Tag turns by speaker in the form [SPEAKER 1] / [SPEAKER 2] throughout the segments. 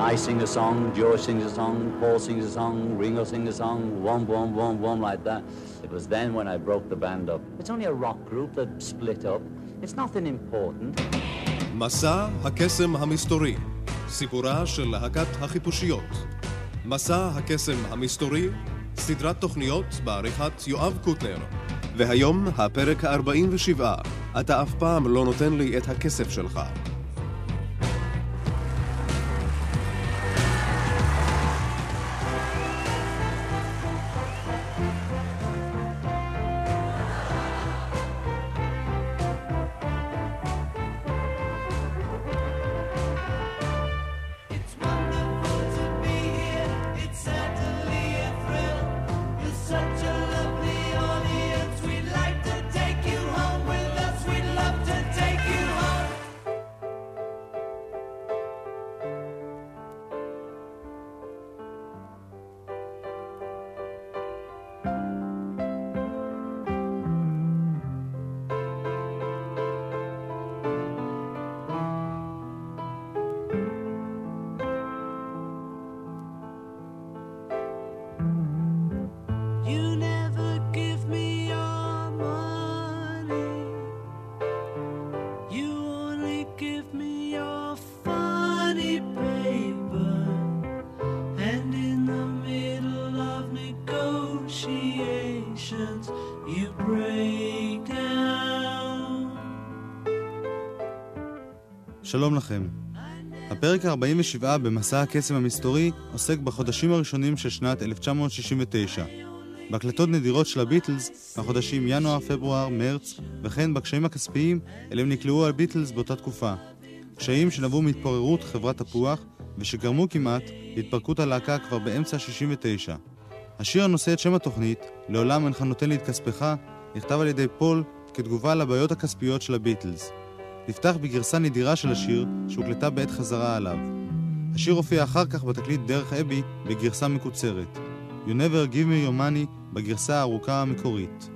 [SPEAKER 1] I sing a song, George sings a song, Paul sings a song, Ringo sings a song, one, one, one, one, like that. It was then when I broke the band up. It's only a rock group that split up. It's nothing important.
[SPEAKER 2] מסע הקסם המסתורי, סיפורה של להקת החיפושיות. מסע הקסם המסתורי, סדרת תוכניות בעריכת יואב קוטנר. והיום הפרק ה-47, אתה אף פעם לא נותן לי את הכסף שלך. לכם. הפרק ה-47 במסע הקסם המסתורי עוסק בחודשים הראשונים של שנת 1969. בהקלטות נדירות של הביטלס, בחודשים ינואר, פברואר, מרץ, וכן בקשיים הכספיים אליהם נקלעו הביטלס באותה תקופה. קשיים שנבעו מהתפוררות חברת תפוח, ושגרמו כמעט להתפרקות הלהקה כבר באמצע 69. השיר הנושא את שם התוכנית, לעולם אינך נותן לי את כספך, נכתב על ידי פול כתגובה לבעיות הכספיות של הביטלס. נפתח בגרסה נדירה של השיר שהוקלטה בעת חזרה עליו. השיר הופיע אחר כך בתקליט דרך אבי בגרסה מקוצרת. You never give me your money בגרסה הארוכה המקורית.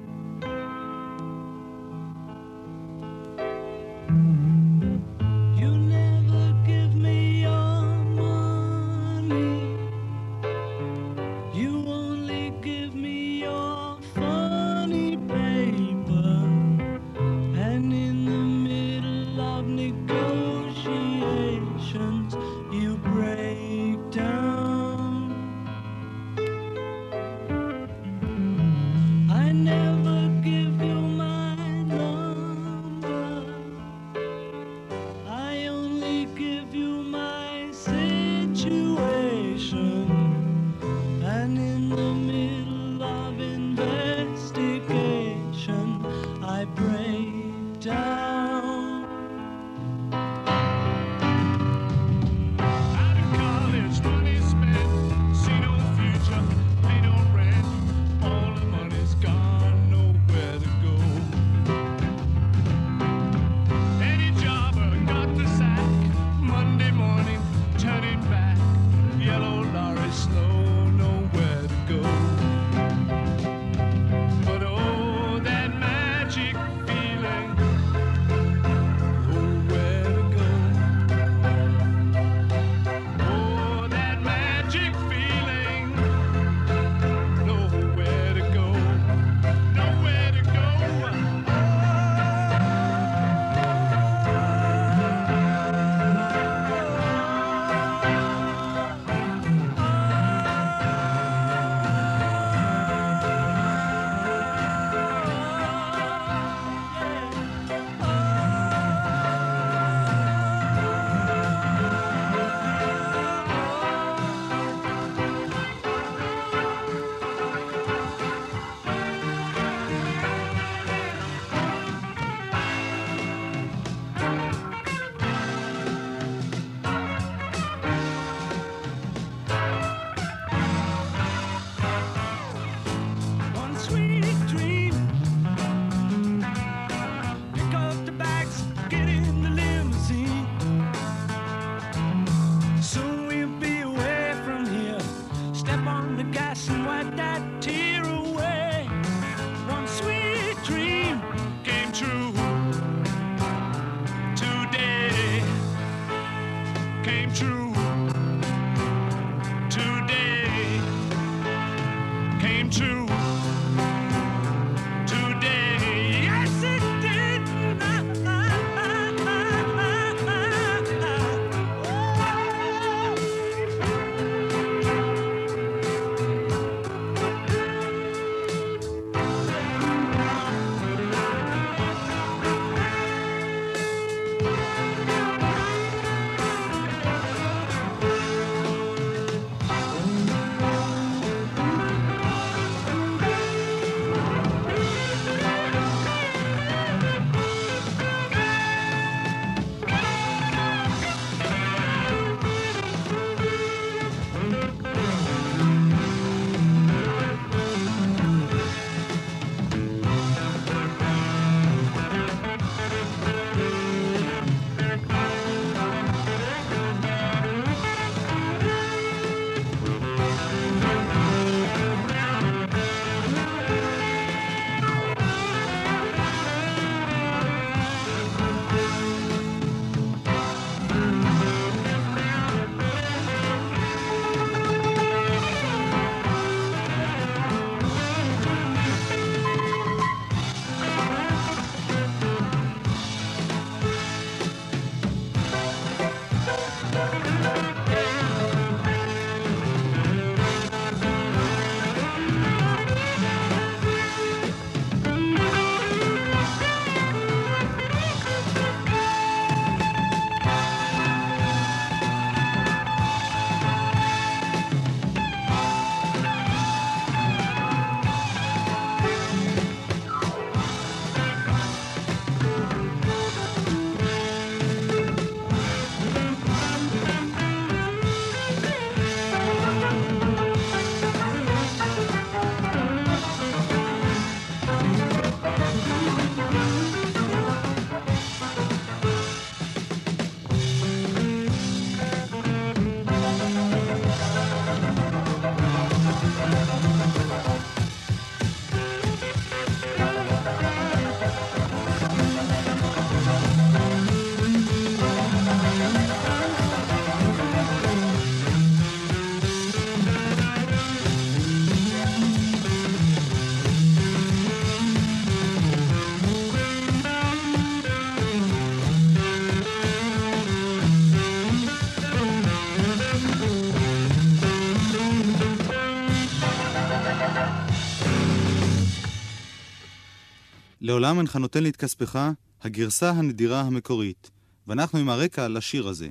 [SPEAKER 3] לעולם אינך נותן לי את כספך, הגרסה הנדירה המקורית. ואנחנו עם הרקע לשיר הזה.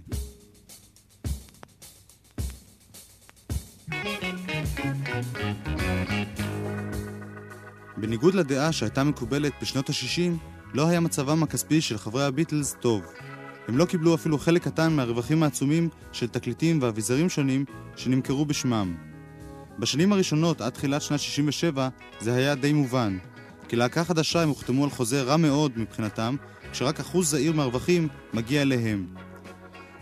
[SPEAKER 3] בניגוד לדעה שהייתה מקובלת בשנות ה-60, לא היה מצבם הכספי של חברי הביטלס טוב. הם לא קיבלו אפילו חלק קטן מהרווחים העצומים של תקליטים ואביזרים שונים שנמכרו בשמם. בשנים הראשונות, עד תחילת שנת 67, זה היה די מובן. כלהקה חדשה הם הוחתמו על חוזה רע מאוד מבחינתם, כשרק אחוז זעיר מהרווחים מגיע אליהם.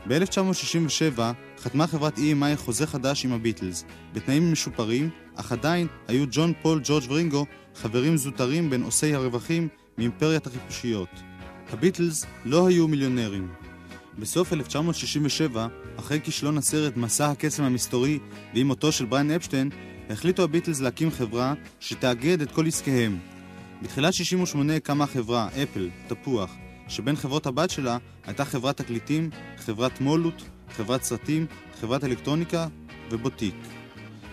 [SPEAKER 3] ב-1967 חתמה חברת EMI חוזה חדש עם הביטלס, בתנאים משופרים, אך עדיין היו ג'ון פול, ג'ורג' ורינגו חברים זוטרים בין עושי הרווחים מאימפריית החיפושיות. הביטלס לא היו מיליונרים. בסוף 1967, אחרי כישלון הסרט מסע הקסם המסתורי ועם מותו של בריין אפשטיין, החליטו הביטלס להקים חברה שתאגד את כל עסקיהם. בתחילת 68 קמה החברה, אפל, תפוח, שבין חברות הבת שלה הייתה חברת תקליטים, חברת מולוט, חברת סרטים, חברת אלקטרוניקה ובוטיק.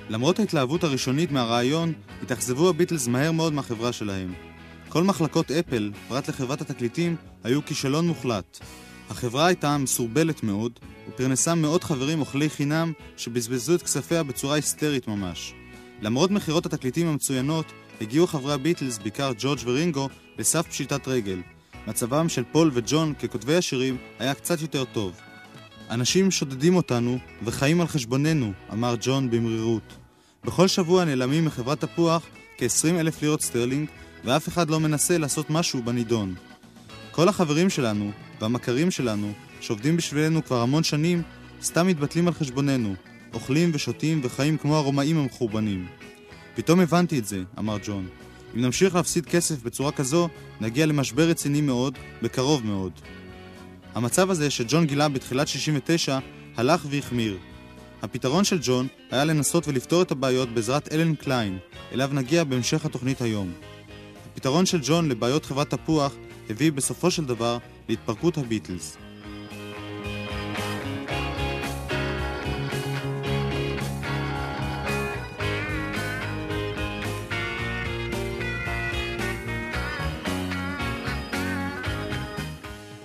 [SPEAKER 3] למרות ההתלהבות הראשונית מהרעיון, התאכזבו הביטלס מהר מאוד מהחברה שלהם. כל מחלקות אפל, פרט לחברת התקליטים, היו כישלון מוחלט. החברה הייתה מסורבלת מאוד, ופרנסה מאות חברים אוכלי חינם שבזבזו את כספיה בצורה היסטרית ממש. למרות מכירות התקליטים המצוינות, הגיעו חברי הביטלס, בעיקר ג'ורג' ורינגו, לסף פשיטת רגל. מצבם של פול וג'ון ככותבי השירים היה קצת יותר טוב. אנשים שודדים אותנו וחיים על חשבוננו, אמר ג'ון במרירות. בכל שבוע נעלמים מחברת תפוח כ-20 אלף לירות סטרלינג, ואף אחד לא מנסה לעשות משהו בנידון. כל החברים שלנו והמכרים שלנו, שעובדים בשבילנו כבר המון שנים, סתם מתבטלים על חשבוננו, אוכלים ושותים וחיים כמו הרומאים המחורבנים. פתאום הבנתי את זה, אמר ג'ון. אם נמשיך להפסיד כסף בצורה כזו, נגיע למשבר רציני מאוד, בקרוב מאוד. המצב הזה שג'ון גילה בתחילת 69 הלך והחמיר. הפתרון של ג'ון היה לנסות ולפתור את הבעיות בעזרת אלן קליין, אליו נגיע בהמשך התוכנית היום. הפתרון של ג'ון לבעיות חברת תפוח הביא בסופו של דבר להתפרקות הביטלס.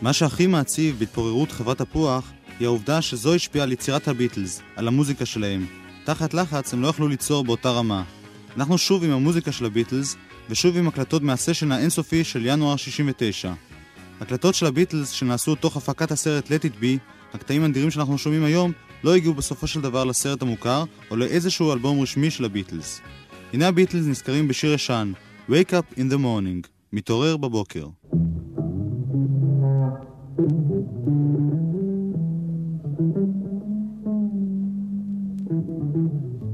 [SPEAKER 3] מה שהכי מעציב בהתפוררות חברת תפוח היא העובדה שזו השפיעה על יצירת הביטלס, על המוזיקה שלהם. תחת לחץ הם לא יכלו ליצור באותה רמה. אנחנו שוב עם המוזיקה של הביטלס, ושוב עם הקלטות מהסשן האינסופי של ינואר 69. הקלטות של הביטלס שנעשו תוך הפקת הסרט Let It Be, הקטעים הנדירים שאנחנו שומעים היום, לא הגיעו בסופו של דבר לסרט המוכר, או לאיזשהו אלבום רשמי של הביטלס. הנה הביטלס נזכרים בשיר ישן, Wake Up in the Morning, מתעורר בבוקר.
[SPEAKER 2] Thank you.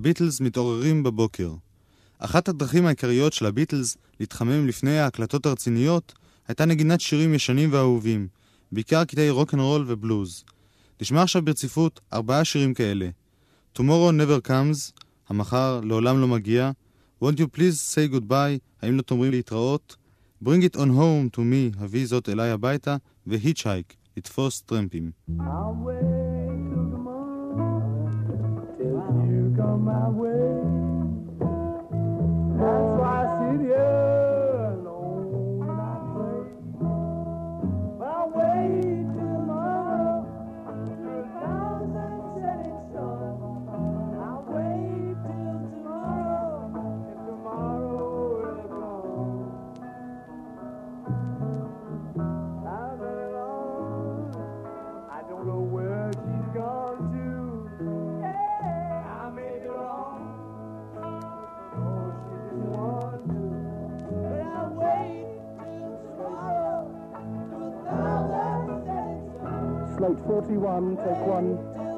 [SPEAKER 3] הביטלס מתעוררים בבוקר. אחת הדרכים העיקריות של הביטלס להתחמם לפני ההקלטות הרציניות הייתה נגינת שירים ישנים ואהובים, בעיקר קטעי רוקנרול ובלוז. נשמע עכשיו ברציפות ארבעה שירים כאלה: Tomorrow Never Comes, המחר לעולם לא מגיע, Won't you please say goodbye, האם לא תאמרים להתראות, Bring it on home to me, הביא זאת אליי הביתה, ו-Hitchhike, לתפוס טרמפים.
[SPEAKER 2] I'll come my way. That's
[SPEAKER 4] Float 41, take one.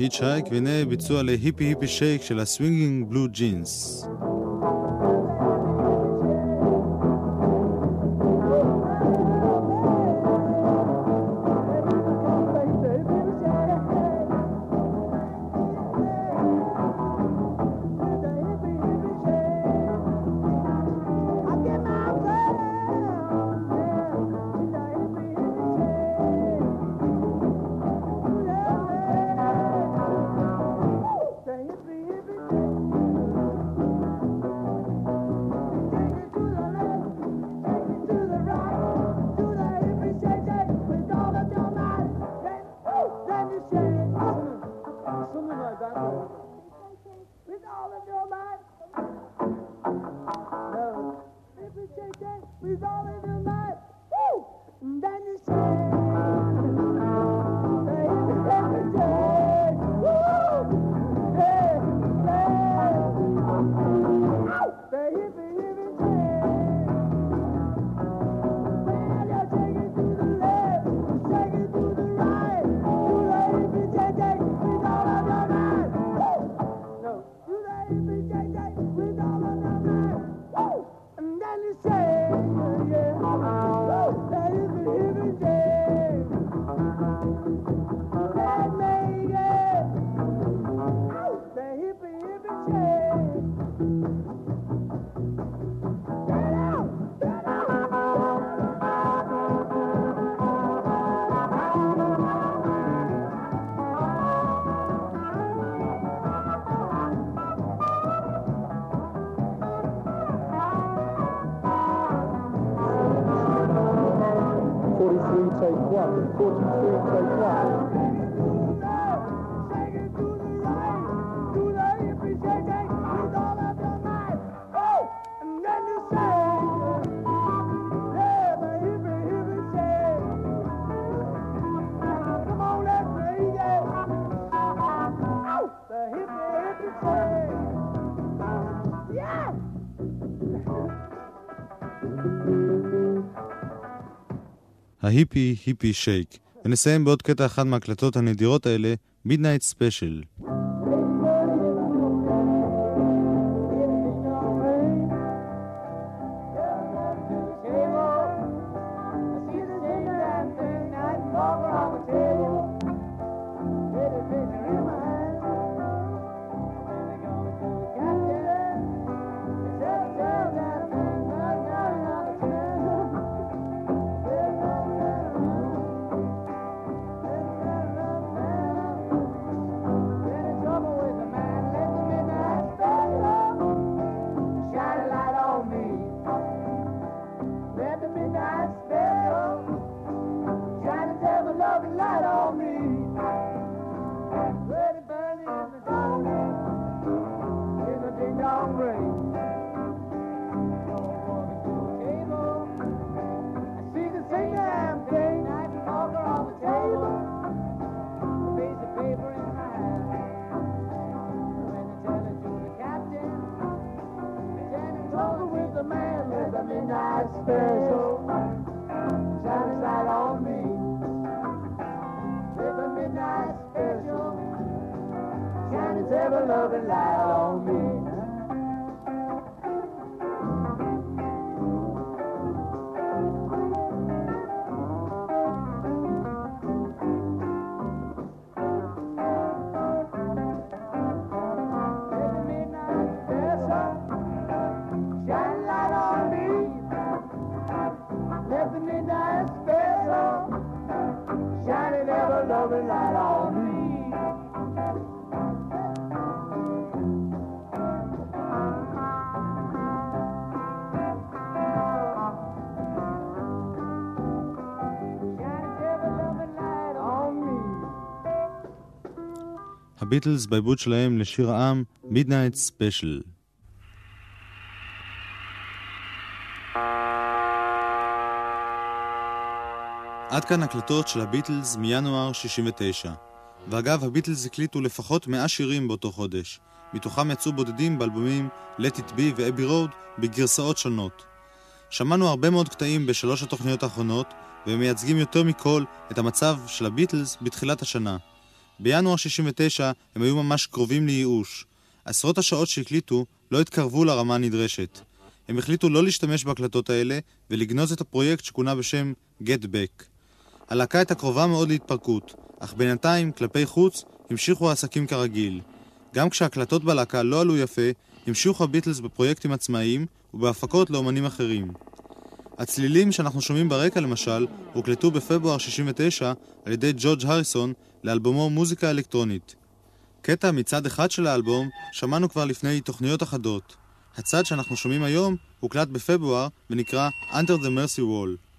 [SPEAKER 4] היטשייק, והנה ביצוע להיפי היפי שייק של הסווינגינג בלו ג'ינס. take 1, 14th Street, take 1. ההיפי היפי שייק. ונסיים בעוד קטע אחד מההקלטות הנדירות האלה, never loving light on me. הביטלס בעיבוד שלהם לשיר העם Midnight Special. עד כאן הקלטות של הביטלס מינואר 69. ואגב, הביטלס הקליטו לפחות 100 שירים באותו חודש. מתוכם יצאו בודדים באלבומים Let It Be ו-Abbey Road בגרסאות שונות. שמענו הרבה מאוד קטעים בשלוש התוכניות האחרונות, והם מייצגים יותר מכל את המצב של הביטלס בתחילת השנה.
[SPEAKER 3] בינואר 69 הם היו ממש קרובים לייאוש. עשרות השעות שהקליטו לא התקרבו לרמה הנדרשת. הם החליטו לא להשתמש בהקלטות האלה ולגנוז את הפרויקט שכונה בשם Get Back. הלהקה הייתה קרובה מאוד להתפרקות, אך בינתיים, כלפי חוץ, המשיכו העסקים כרגיל. גם כשההקלטות בלהקה לא עלו יפה, המשיכו הביטלס בפרויקטים עצמאיים ובהפקות לאומנים אחרים. הצלילים שאנחנו שומעים ברקע למשל, הוקלטו בפברואר 69 על ידי ג'ורג' הריסון לאלבומו מוזיקה אלקטרונית. קטע מצד אחד של האלבום שמענו כבר לפני תוכניות אחדות. הצד שאנחנו שומעים היום הוקלט בפברואר ונקרא Under the Mercy Wall.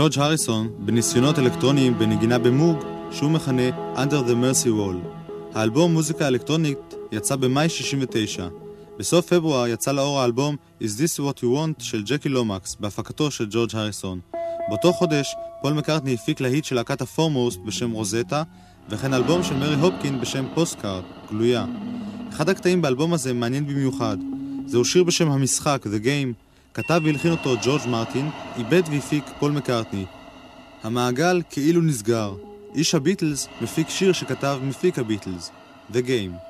[SPEAKER 3] ג'ורג' הריסון, בניסיונות אלקטרוניים בנגינה במוג, שהוא מכנה Under the Mersey Wall. האלבום מוזיקה אלקטרונית יצא במאי 69. בסוף פברואר יצא לאור האלבום Is This What You Want של ג'קי לומקס, בהפקתו של ג'ורג' הריסון. באותו חודש, פול מקארטני הפיק להיט של להקת הפורמוסט בשם רוזטה, וכן אלבום של מרי הופקין בשם Postcard, גלויה. אחד הקטעים באלבום הזה מעניין במיוחד. זהו שיר בשם המשחק, The Game, כתב והלחין אותו ג'ורג' מרטין, איבד והפיק פול מקארטני. המעגל כאילו נסגר. איש הביטלס מפיק שיר שכתב מפיק הביטלס, The Game.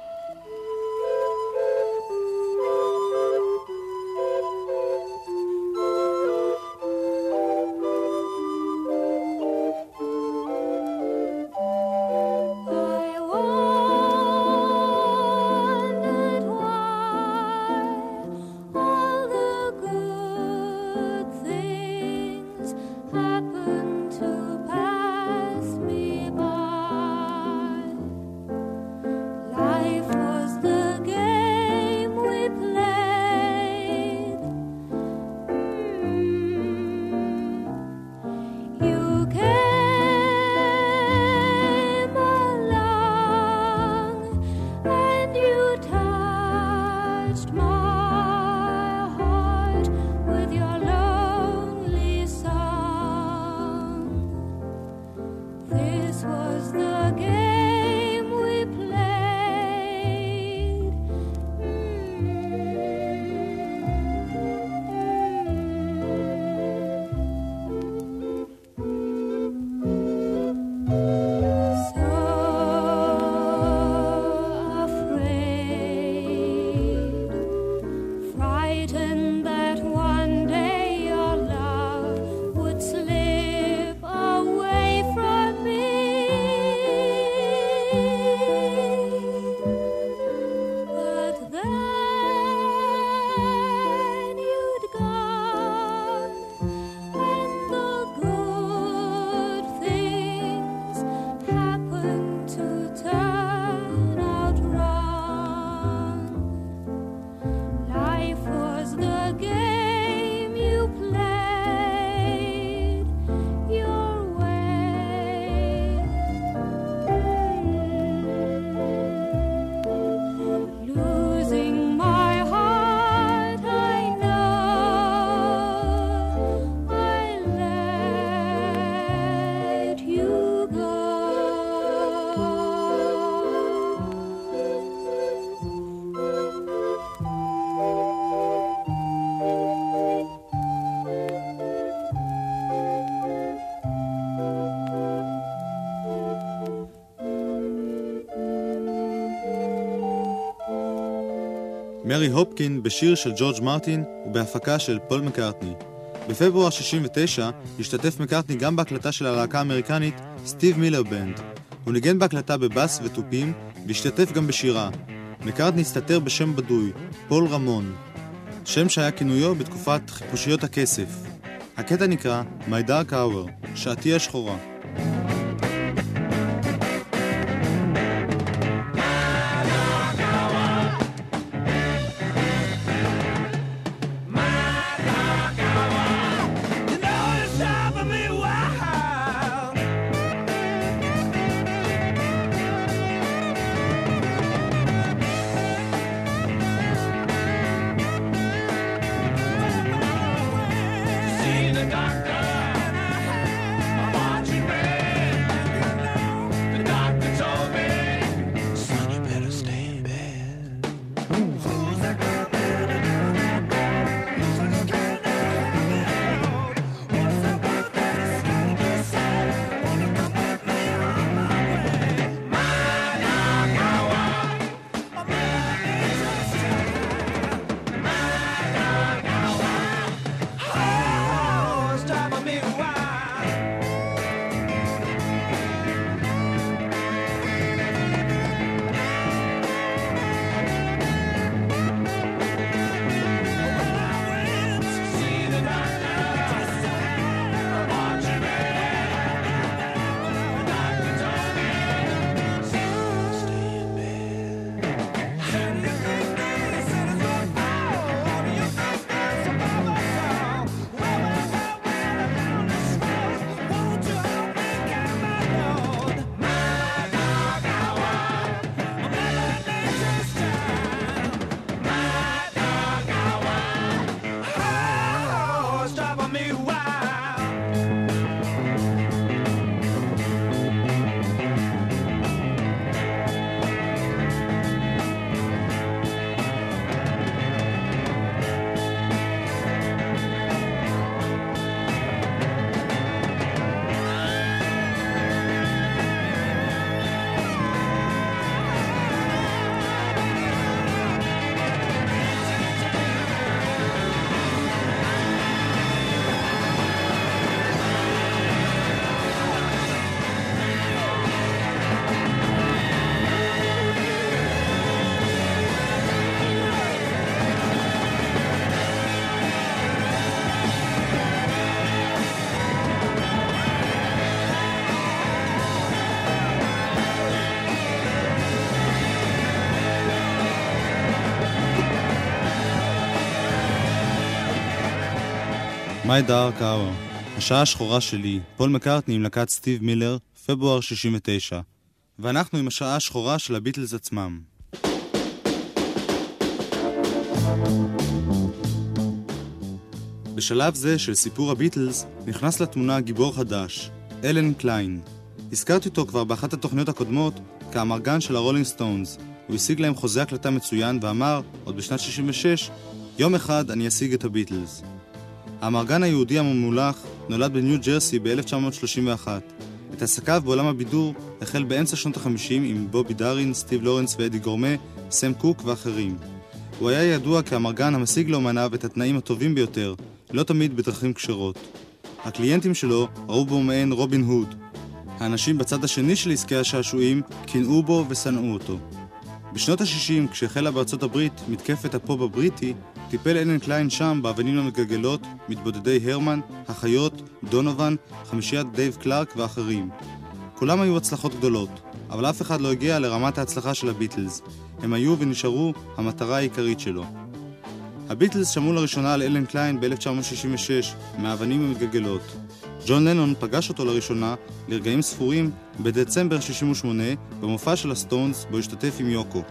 [SPEAKER 3] מרי הופקין בשיר של ג'ורג' מרטין ובהפקה של פול מקארטני. בפברואר 69 השתתף מקארטני גם בהקלטה של הלהקה האמריקנית סטיב מילר בנד. הוא ניגן בהקלטה בבאס ותופים והשתתף גם בשירה. מקארטני הסתתר בשם בדוי, פול רמון. שם שהיה כינויו בתקופת חיפושיות הכסף. הקטע נקרא My Dark Hour, שעתי השחורה. My Dark Hour, השעה השחורה שלי, פול מקארטני עם להקת סטיב מילר, פברואר 69. ואנחנו עם השעה השחורה של הביטלס עצמם. בשלב זה של סיפור הביטלס נכנס לתמונה גיבור חדש, אלן קליין. הזכרתי אותו כבר באחת התוכניות הקודמות כאמרגן של הרולינג סטונס. הוא השיג להם חוזה הקלטה מצוין ואמר, עוד בשנת 66, יום אחד אני אשיג את הביטלס. האמרגן היהודי הממולח נולד בניו ג'רסי ב-1931. את עסקיו בעולם הבידור החל באמצע שנות ה-50 עם בובי דארין, סטיב לורנס ואדי גורמה, סם קוק ואחרים. הוא היה ידוע כאמרגן המשיג לאמניו את התנאים הטובים ביותר, לא תמיד בדרכים כשרות. הקליינטים שלו ראו בו מעין רובין הוד. האנשים בצד השני של עסקי השעשועים קינאו בו ושנאו אותו. בשנות ה-60, כשהחלה בארצות הברית מתקפת הפופ הבריטי, טיפל אלן קליין שם באבנים המגלגלות, מתבודדי הרמן, החיות, דונובן, חמישיית דייב קלארק ואחרים. כולם היו הצלחות גדולות, אבל אף אחד לא הגיע לרמת ההצלחה של הביטלס. הם היו ונשארו המטרה העיקרית שלו. הביטלס שמעו לראשונה על אלן קליין ב-1966, מהאבנים המגלגלות. ג'ון לנון פגש אותו לראשונה, לרגעים ספורים, בדצמבר 68, במופע של הסטונס, בו השתתף עם יוקו.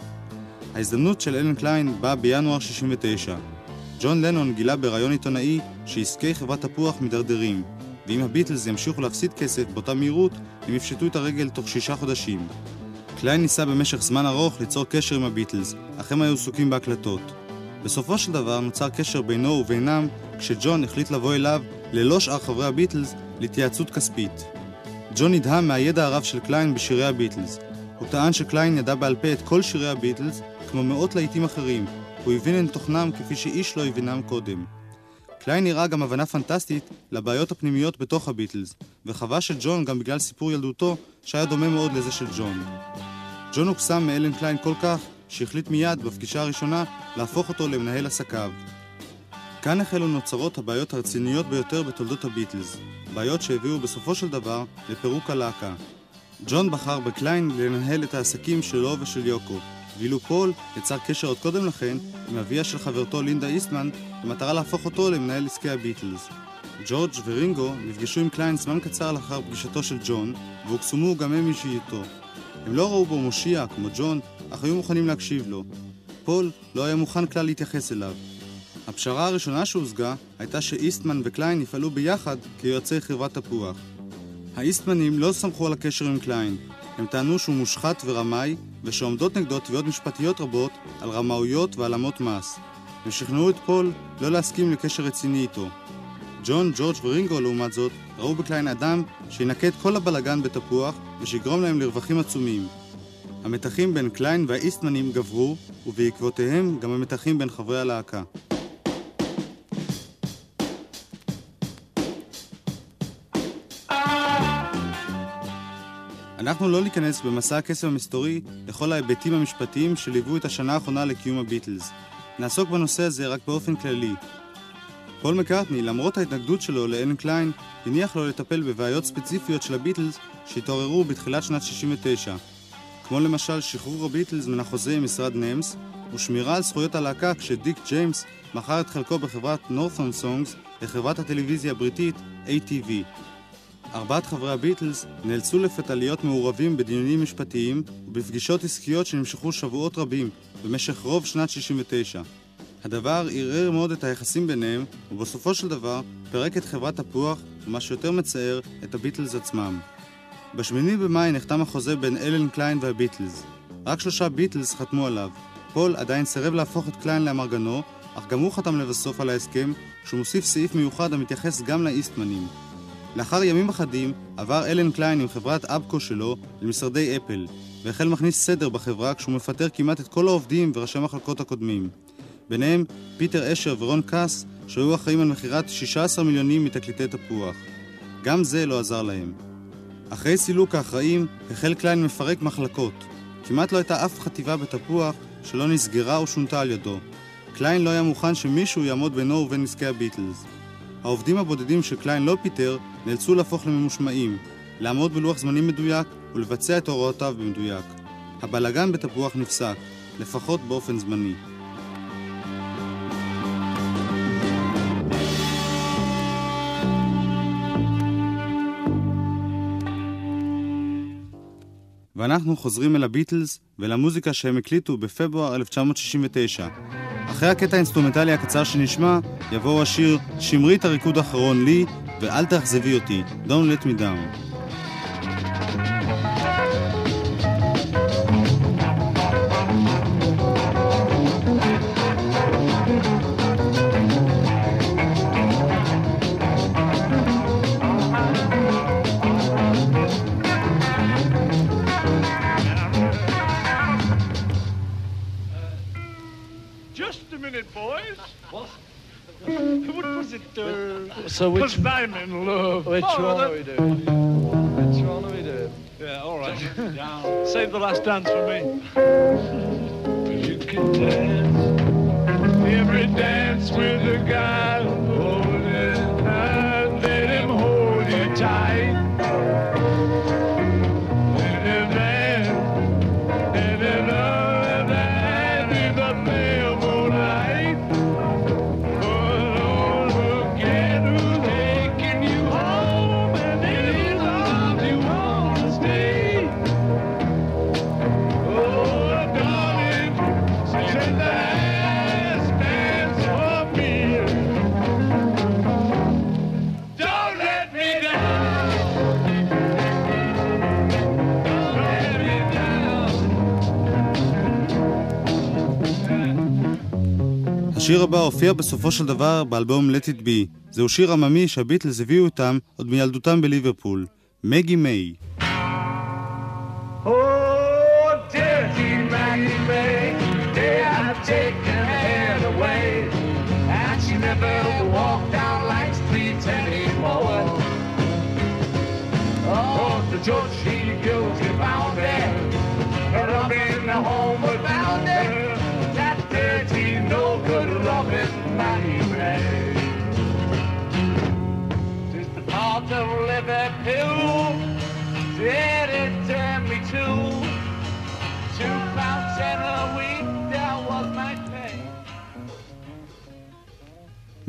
[SPEAKER 3] ההזדמנות של אלן קליין באה בינואר 69. ג'ון לנון גילה בריאיון עיתונאי שעסקי חברת תפוח מידרדרים, ואם הביטלס ימשיכו להפסיד כסף באותה מהירות, הם יפשטו את הרגל תוך שישה חודשים. קליין ניסה במשך זמן ארוך ליצור קשר עם הביטלס, אך הם היו עסוקים בהקלטות. בסופו של דבר נוצר קשר בינו ובינם כשג'ון החליט לבוא אליו, ללא שאר חברי הביטלס, להתייעצות כספית. ג'ון נדהם מהידע הרב של קליין בשירי הביטלס. הוא טען שקליין ידע בעל פה את כל שירי הביטלס, כמו מאות להיטים אחרים, הוא הבין את תוכנם כפי שאיש לא הבינם קודם. קליין הראה גם הבנה פנטסטית לבעיות הפנימיות בתוך הביטלס, וחווה של ג'ון גם בגלל סיפור ילדותו שהיה דומה מאוד לזה של ג'ון. ג'ון הוקסם מאלן קליין כל כך, שהחליט מיד, בפגישה הראשונה, להפוך אותו למנהל עסקיו. כאן החלו נוצרות הבעיות הרציניות ביותר בתולדות הביטלס, בעיות שהביאו בסופו של דבר לפירוק הלהקה. ג'ון בחר בקליין לנהל את העסקים שלו ושל יוקו, ואילו פול יצר קשר עוד קודם לכן עם אביה של חברתו לינדה איסטמן במטרה להפוך אותו למנהל עסקי הביטלס. ג'ורג' ורינגו נפגשו עם קליין זמן קצר לאחר פגישתו של ג'ון, והוקסמו גם הם מאישיותו. הם לא ראו בו מושיע כמו ג'ון, אך היו מוכנים להקשיב לו. פול לא היה מוכן כלל להתייחס אליו. הפשרה הראשונה שהושגה הייתה שאיסטמן וקליין יפעלו ביחד כיועצי חברת תפוח. האיסטמנים לא סמכו על הקשר עם קליין. הם טענו שהוא מושחת ורמאי, ושעומדות נגדו תביעות משפטיות רבות על רמאויות והעלמות מס. הם שכנעו את פול לא להסכים לקשר רציני איתו. ג'ון, ג'ורג' ורינגו, לעומת זאת, ראו בקליין אדם שינקה את כל הבלגן בתפוח ושיגרום להם לרווחים עצומים. המתחים בין קליין והאיסטמנים גברו, ובעקבותיהם גם המתחים בין חברי הלהקה. אנחנו לא ניכנס במסע הקסם המסתורי לכל ההיבטים המשפטיים שליוו את השנה האחרונה לקיום הביטלס. נעסוק בנושא הזה רק באופן כללי. פול מקארטני, למרות ההתנגדות שלו לאלן קליין, הניח לו לטפל בבעיות ספציפיות של הביטלס שהתעוררו בתחילת שנת 69, כמו למשל שחרור הביטלס מן החוזה עם משרד נמס, ושמירה על זכויות הלהקה כשדיק ג'יימס מכר את חלקו בחברת נורת'ון סונגס לחברת הטלוויזיה הבריטית ATV. ארבעת חברי הביטלס נאלצו לפתע להיות מעורבים בדיונים משפטיים ובפגישות עסקיות שנמשכו שבועות רבים במשך רוב שנת 69. הדבר ערער מאוד את היחסים ביניהם, ובסופו של דבר פירק את חברת תפוח, ומה שיותר מצער, את הביטלס עצמם. ב-8 במאי נחתם החוזה בין אלן קליין והביטלס. רק שלושה ביטלס חתמו עליו. פול עדיין סירב להפוך את קליין לאמרגנו, אך גם הוא חתם לבסוף על ההסכם, שהוא מוסיף סעיף מיוחד המתייחס גם לאיסטמנים. לאחר ימים אחדים עבר אלן קליין עם חברת אבקו שלו למשרדי אפל, והחל מכניס סדר בחברה כשהוא מפטר כמעט את כל העובדים וראשי המחלקות הקודמים. ביניהם פיטר אשר ורון קאס, שהיו אחראים על מכירת 16 מיליונים מתקליטי תפוח. גם זה לא עזר להם. אחרי סילוק האחראים, החל קליין מפרק מחלקות. כמעט לא הייתה אף חטיבה בתפוח שלא נסגרה או שונתה על ידו. קליין לא היה מוכן שמישהו יעמוד בינו ובין עסקי הביטלס. העובדים הבודדים שקליין לא פיטר נאלצו להפוך לממושמעים, לעמוד בלוח זמנים מדויק ולבצע את הוראותיו במדויק. הבלגן בתפוח נפסק, לפחות באופן זמני. ואנחנו חוזרים אל הביטלס ולמוזיקה שהם הקליטו בפברואר 1969. אחרי הקטע האינסטרומנטלי הקצר שנשמע, יבואו השיר "שמרית הריקוד האחרון לי" ו"אל תאכזבי אותי", Don't let me down.
[SPEAKER 5] So which
[SPEAKER 6] Because I'm in love.
[SPEAKER 5] which
[SPEAKER 6] Oh,
[SPEAKER 5] one are we doing? Which one are we doing?
[SPEAKER 6] Yeah, all right. Save the last dance for me. You can dance every dance with a guy
[SPEAKER 3] השיר הבא הופיע בסופו של דבר באלבום Let It Be. זהו שיר עממי שהביטלס הביאו איתם עוד מילדותם בליברפול. מגי מיי.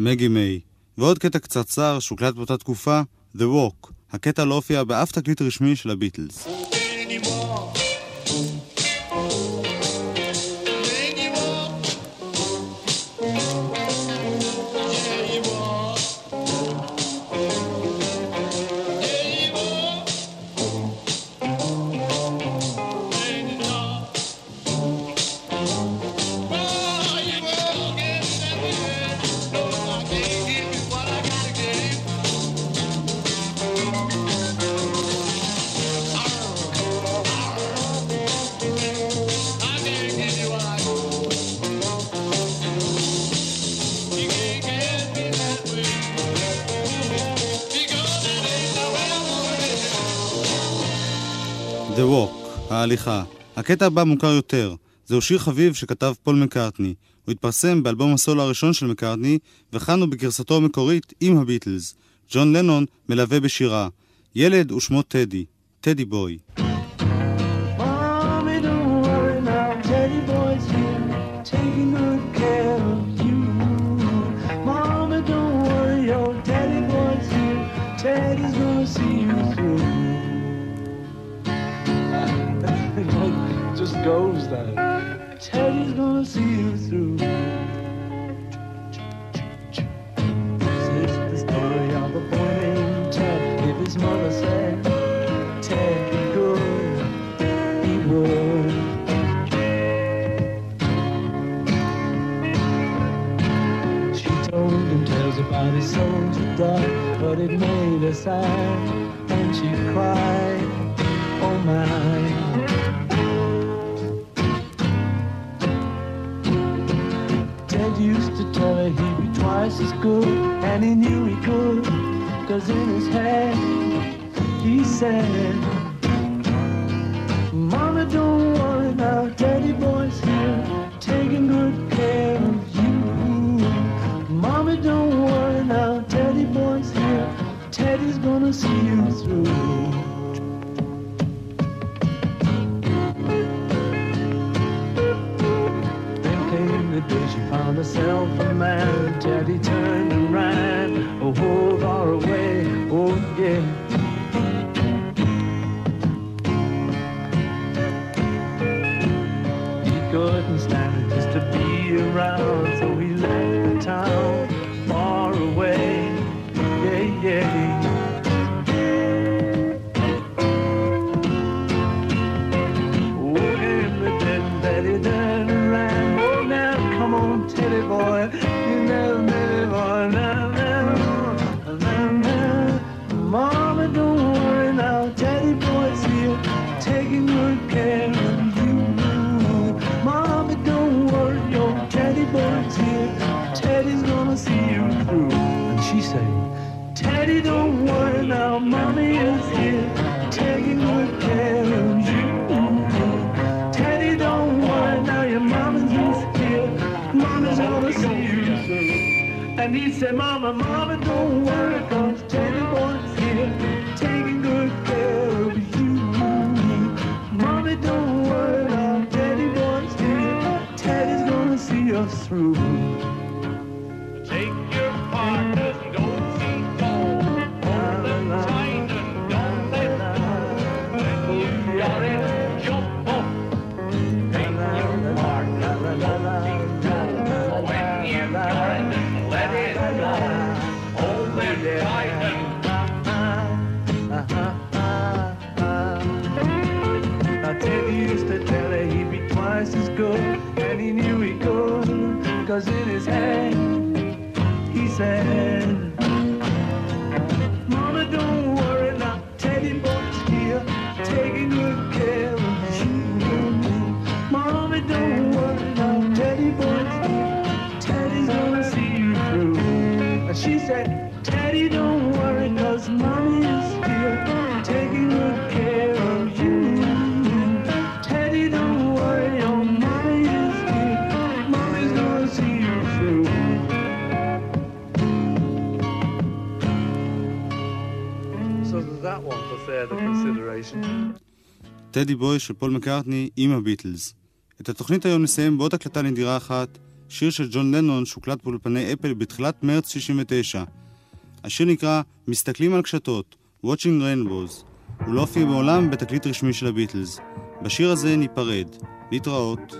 [SPEAKER 3] מגי מיי, ועוד קטע קצרצר שהוקלט באותה תקופה, The Walk, הקטע לא הופיע באף תקליט רשמי של הביטלס. The Walk, ההליכה. הקטע הבא מוכר יותר. זהו שיר חביב שכתב פול מקארטני. הוא התפרסם באלבום הסולו הראשון של מקארטני, וכאן הוא בגרסתו המקורית עם הביטלס. ג'ון לנון מלווה בשירה. ילד ושמו טדי, טדי בוי.
[SPEAKER 2] is gonna see you through. It's the story of a boy named Ted. If his mother said, Ted, he would. She told him tales about his soldier dad, but it made her sad. is good, and he knew he could, cause in his head he said, Mama, don't worry now, daddy boy's here, taking good care of you. Mama, don't worry now, daddy boy's here, Teddy's gonna see you through. Found myself a man, daddy turned and ran, oh, far away, oh yeah. And he said, Mama, Mama, don't worry.
[SPEAKER 3] טדי בוי של פול מקארטני עם הביטלס. את התוכנית היום נסיים בעוד הקלטה נדירה אחת, שיר של ג'ון לנון שהוקלט באולפני אפל בתחילת מרץ 69. השיר נקרא "מסתכלים על קשתות" Watching Rainbows. הוא לא הופיע בעולם בתקליט רשמי של הביטלס. בשיר הזה ניפרד. להתראות.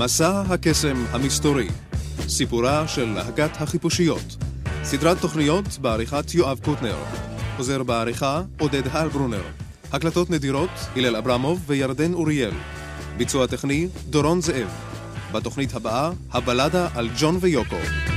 [SPEAKER 7] מסע הקסם המסתורי, סיפורה של להקת החיפושיות, סדרת תוכניות בעריכת יואב קוטנר, חוזר בעריכה עודד הלברונר, הקלטות נדירות הלל אברמוב וירדן אוריאל,
[SPEAKER 8] ביצוע טכני דורון זאב, בתוכנית הבאה הבלדה על ג'ון ויוקו.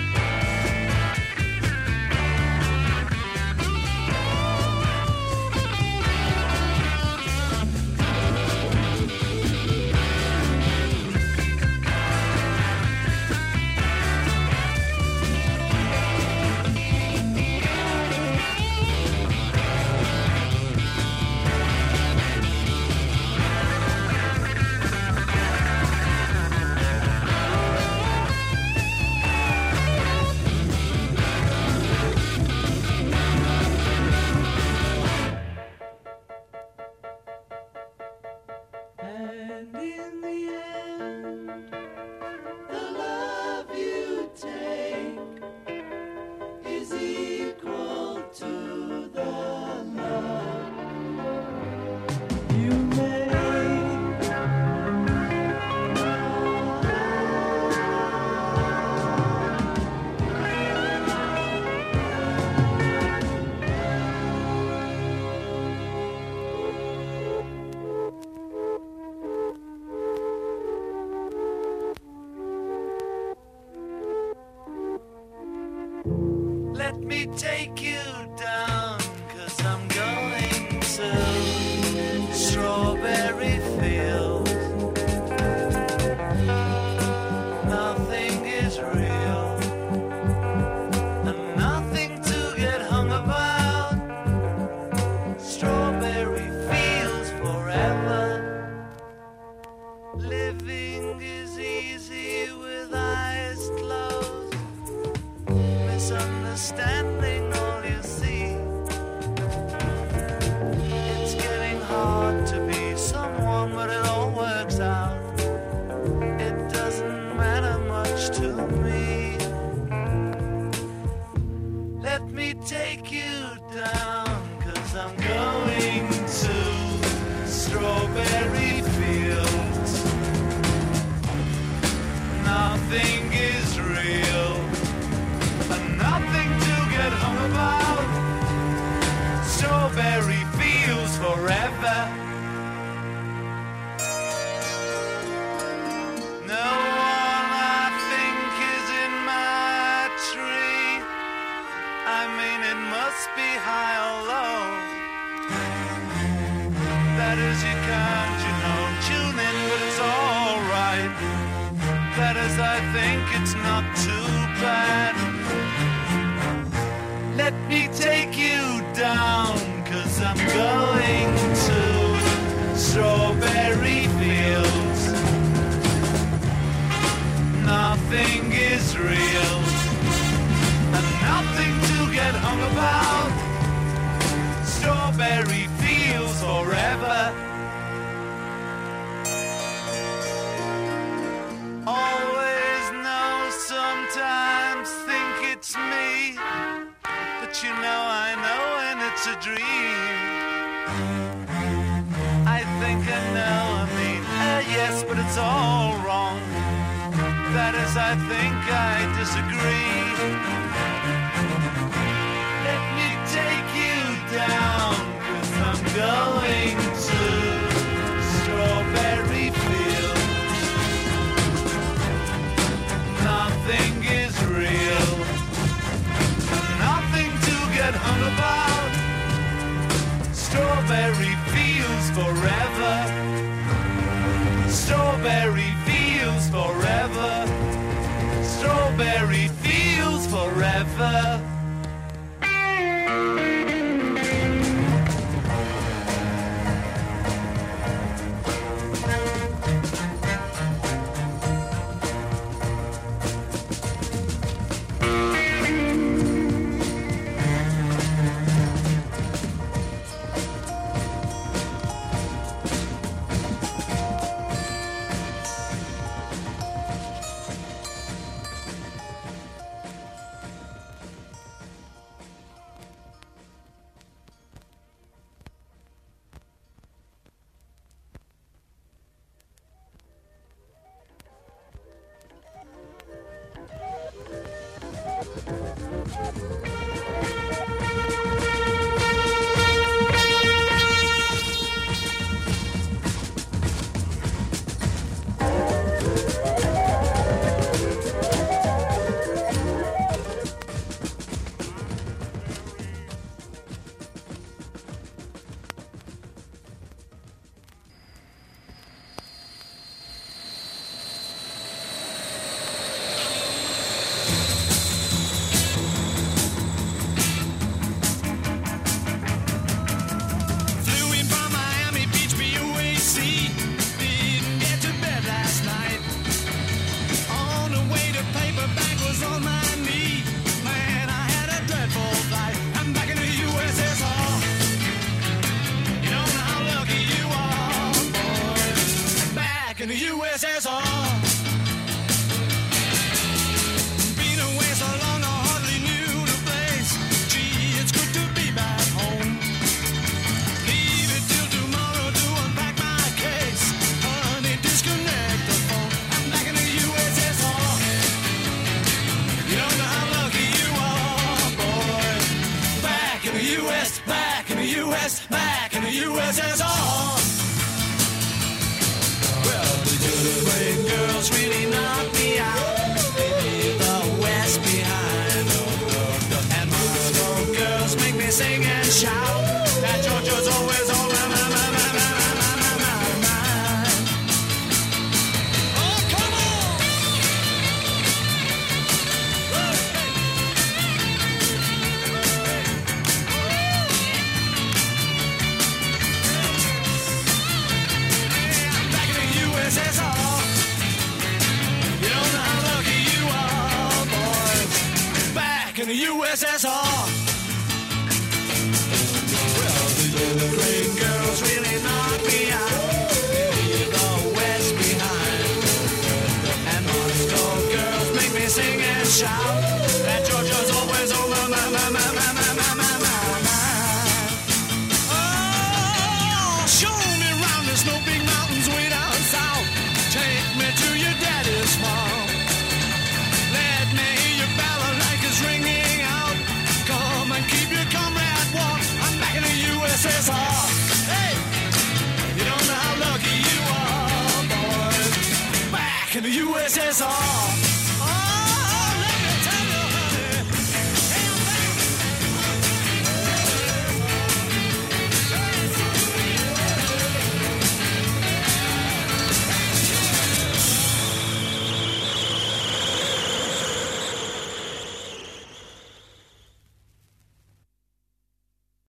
[SPEAKER 8] U.S. back in the USSR. Well, the good way girls really knocked me out. The West behind. And Moscow girls make me sing and shout. That Georgia's always on. this is all.